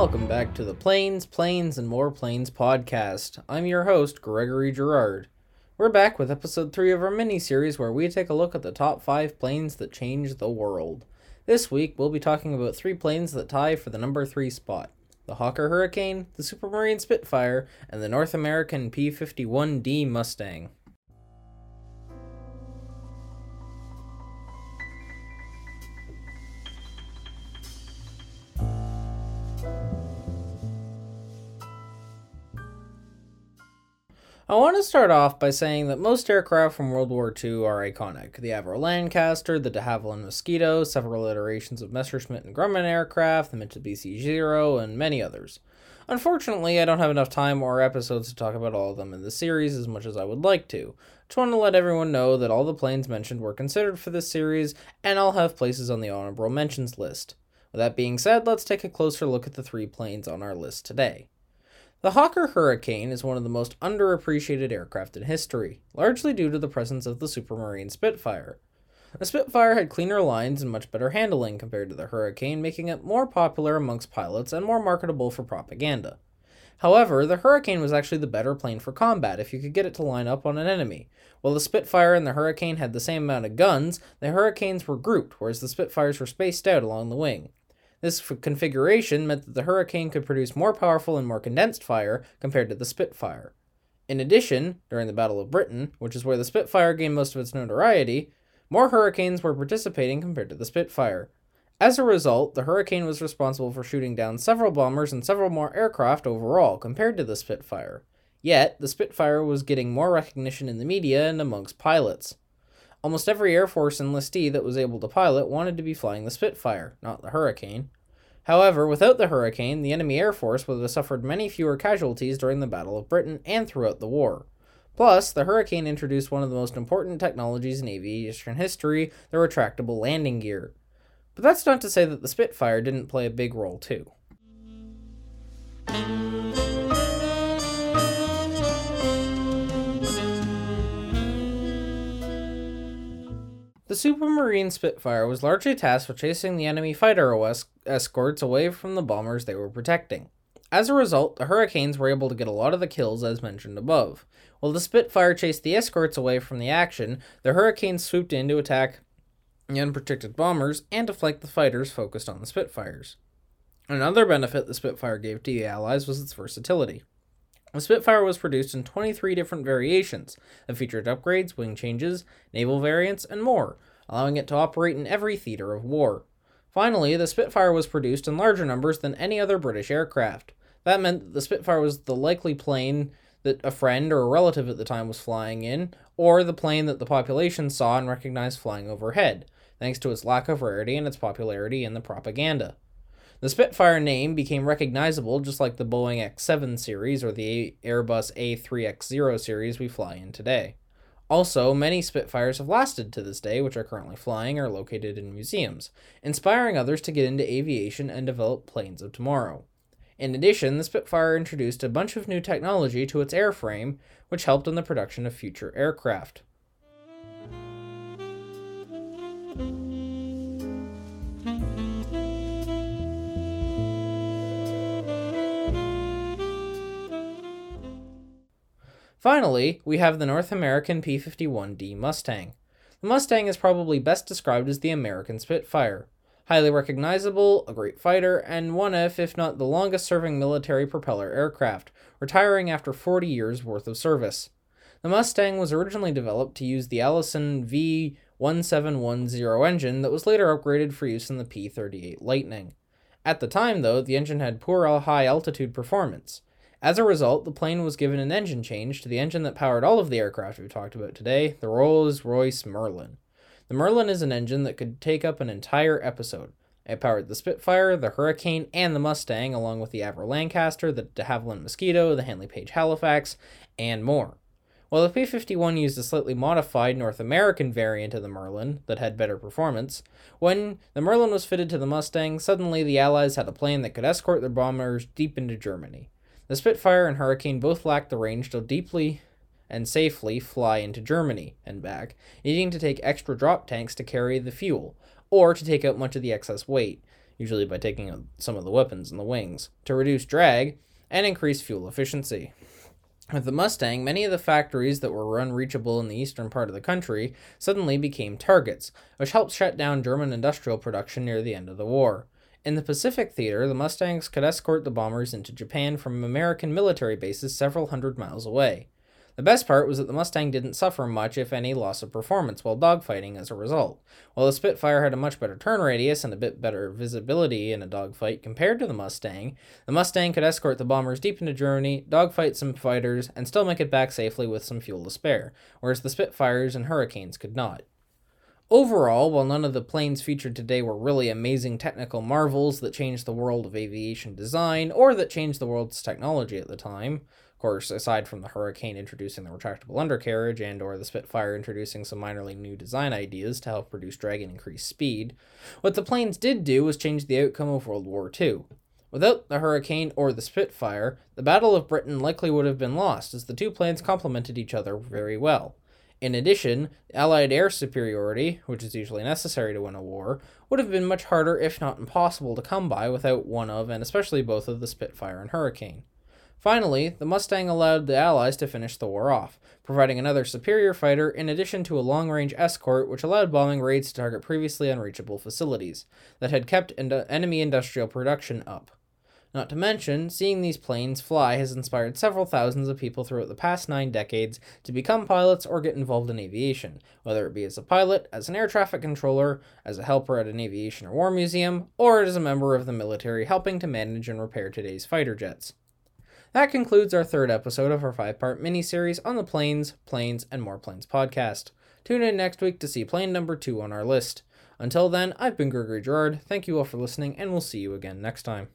welcome back to the Planes, Planes, and More Planes podcast. I'm your host, Gregory Gerard. We're back with episode 3 of our mini series where we take a look at the top 5 planes that changed the world. This week, we'll be talking about three planes that tie for the number 3 spot the Hawker Hurricane, the Supermarine Spitfire, and the North American P 51D Mustang. I want to start off by saying that most aircraft from World War II are iconic. The Avro Lancaster, the de Havilland Mosquito, several iterations of Messerschmitt and Grumman aircraft, the Mitsubishi Zero, and many others. Unfortunately, I don't have enough time or episodes to talk about all of them in the series as much as I would like to. Just want to let everyone know that all the planes mentioned were considered for this series, and I'll have places on the honorable mentions list. With that being said, let's take a closer look at the three planes on our list today. The Hawker Hurricane is one of the most underappreciated aircraft in history, largely due to the presence of the Supermarine Spitfire. The Spitfire had cleaner lines and much better handling compared to the Hurricane, making it more popular amongst pilots and more marketable for propaganda. However, the Hurricane was actually the better plane for combat if you could get it to line up on an enemy. While the Spitfire and the Hurricane had the same amount of guns, the Hurricanes were grouped, whereas the Spitfires were spaced out along the wing. This configuration meant that the Hurricane could produce more powerful and more condensed fire compared to the Spitfire. In addition, during the Battle of Britain, which is where the Spitfire gained most of its notoriety, more Hurricanes were participating compared to the Spitfire. As a result, the Hurricane was responsible for shooting down several bombers and several more aircraft overall compared to the Spitfire. Yet, the Spitfire was getting more recognition in the media and amongst pilots. Almost every Air Force enlistee that was able to pilot wanted to be flying the Spitfire, not the Hurricane. However, without the Hurricane, the enemy Air Force would have suffered many fewer casualties during the Battle of Britain and throughout the war. Plus, the Hurricane introduced one of the most important technologies in aviation history the retractable landing gear. But that's not to say that the Spitfire didn't play a big role, too. The Supermarine Spitfire was largely tasked with chasing the enemy fighter OS escorts away from the bombers they were protecting. As a result, the Hurricanes were able to get a lot of the kills as mentioned above. While the Spitfire chased the escorts away from the action, the Hurricanes swooped in to attack the unprotected bombers and flank the fighters focused on the Spitfires. Another benefit the Spitfire gave to the Allies was its versatility. The Spitfire was produced in 23 different variations that featured upgrades, wing changes, naval variants, and more, allowing it to operate in every theater of war. Finally, the Spitfire was produced in larger numbers than any other British aircraft. That meant that the Spitfire was the likely plane that a friend or a relative at the time was flying in, or the plane that the population saw and recognized flying overhead, thanks to its lack of rarity and its popularity in the propaganda. The Spitfire name became recognizable just like the Boeing X 7 series or the Airbus A3X0 series we fly in today. Also, many Spitfires have lasted to this day, which are currently flying or located in museums, inspiring others to get into aviation and develop planes of tomorrow. In addition, the Spitfire introduced a bunch of new technology to its airframe, which helped in the production of future aircraft. Finally, we have the North American P 51D Mustang. The Mustang is probably best described as the American Spitfire. Highly recognizable, a great fighter, and one of, if not the longest serving military propeller aircraft, retiring after 40 years' worth of service. The Mustang was originally developed to use the Allison V1710 engine that was later upgraded for use in the P 38 Lightning. At the time, though, the engine had poor high altitude performance. As a result, the plane was given an engine change to the engine that powered all of the aircraft we've talked about today, the Rolls Royce Merlin. The Merlin is an engine that could take up an entire episode. It powered the Spitfire, the Hurricane, and the Mustang, along with the Avro Lancaster, the de Havilland Mosquito, the Handley Page Halifax, and more. While the P 51 used a slightly modified North American variant of the Merlin that had better performance, when the Merlin was fitted to the Mustang, suddenly the Allies had a plane that could escort their bombers deep into Germany. The Spitfire and Hurricane both lacked the range to deeply and safely fly into Germany and back, needing to take extra drop tanks to carry the fuel, or to take out much of the excess weight. usually by taking out some of the weapons and the wings, to reduce drag and increase fuel efficiency. With the Mustang, many of the factories that were unreachable in the eastern part of the country suddenly became targets, which helped shut down German industrial production near the end of the war. In the Pacific theater, the Mustangs could escort the bombers into Japan from American military bases several hundred miles away. The best part was that the Mustang didn't suffer much, if any, loss of performance while dogfighting as a result. While the Spitfire had a much better turn radius and a bit better visibility in a dogfight compared to the Mustang, the Mustang could escort the bombers deep into Germany, dogfight some fighters, and still make it back safely with some fuel to spare, whereas the Spitfires and Hurricanes could not. Overall, while none of the planes featured today were really amazing technical marvels that changed the world of aviation design or that changed the world's technology at the time, of course, aside from the Hurricane introducing the retractable undercarriage and or the Spitfire introducing some minorly new design ideas to help reduce drag and increase speed, what the planes did do was change the outcome of World War II. Without the Hurricane or the Spitfire, the Battle of Britain likely would have been lost, as the two planes complemented each other very well. In addition, Allied air superiority, which is usually necessary to win a war, would have been much harder, if not impossible, to come by without one of, and especially both of, the Spitfire and Hurricane. Finally, the Mustang allowed the Allies to finish the war off, providing another superior fighter in addition to a long range escort which allowed bombing raids to target previously unreachable facilities that had kept enemy industrial production up. Not to mention, seeing these planes fly has inspired several thousands of people throughout the past nine decades to become pilots or get involved in aviation, whether it be as a pilot, as an air traffic controller, as a helper at an aviation or war museum, or as a member of the military helping to manage and repair today's fighter jets. That concludes our third episode of our five part mini series on the planes, planes, and more planes podcast. Tune in next week to see plane number two on our list. Until then, I've been Gregory Gerard. Thank you all for listening, and we'll see you again next time.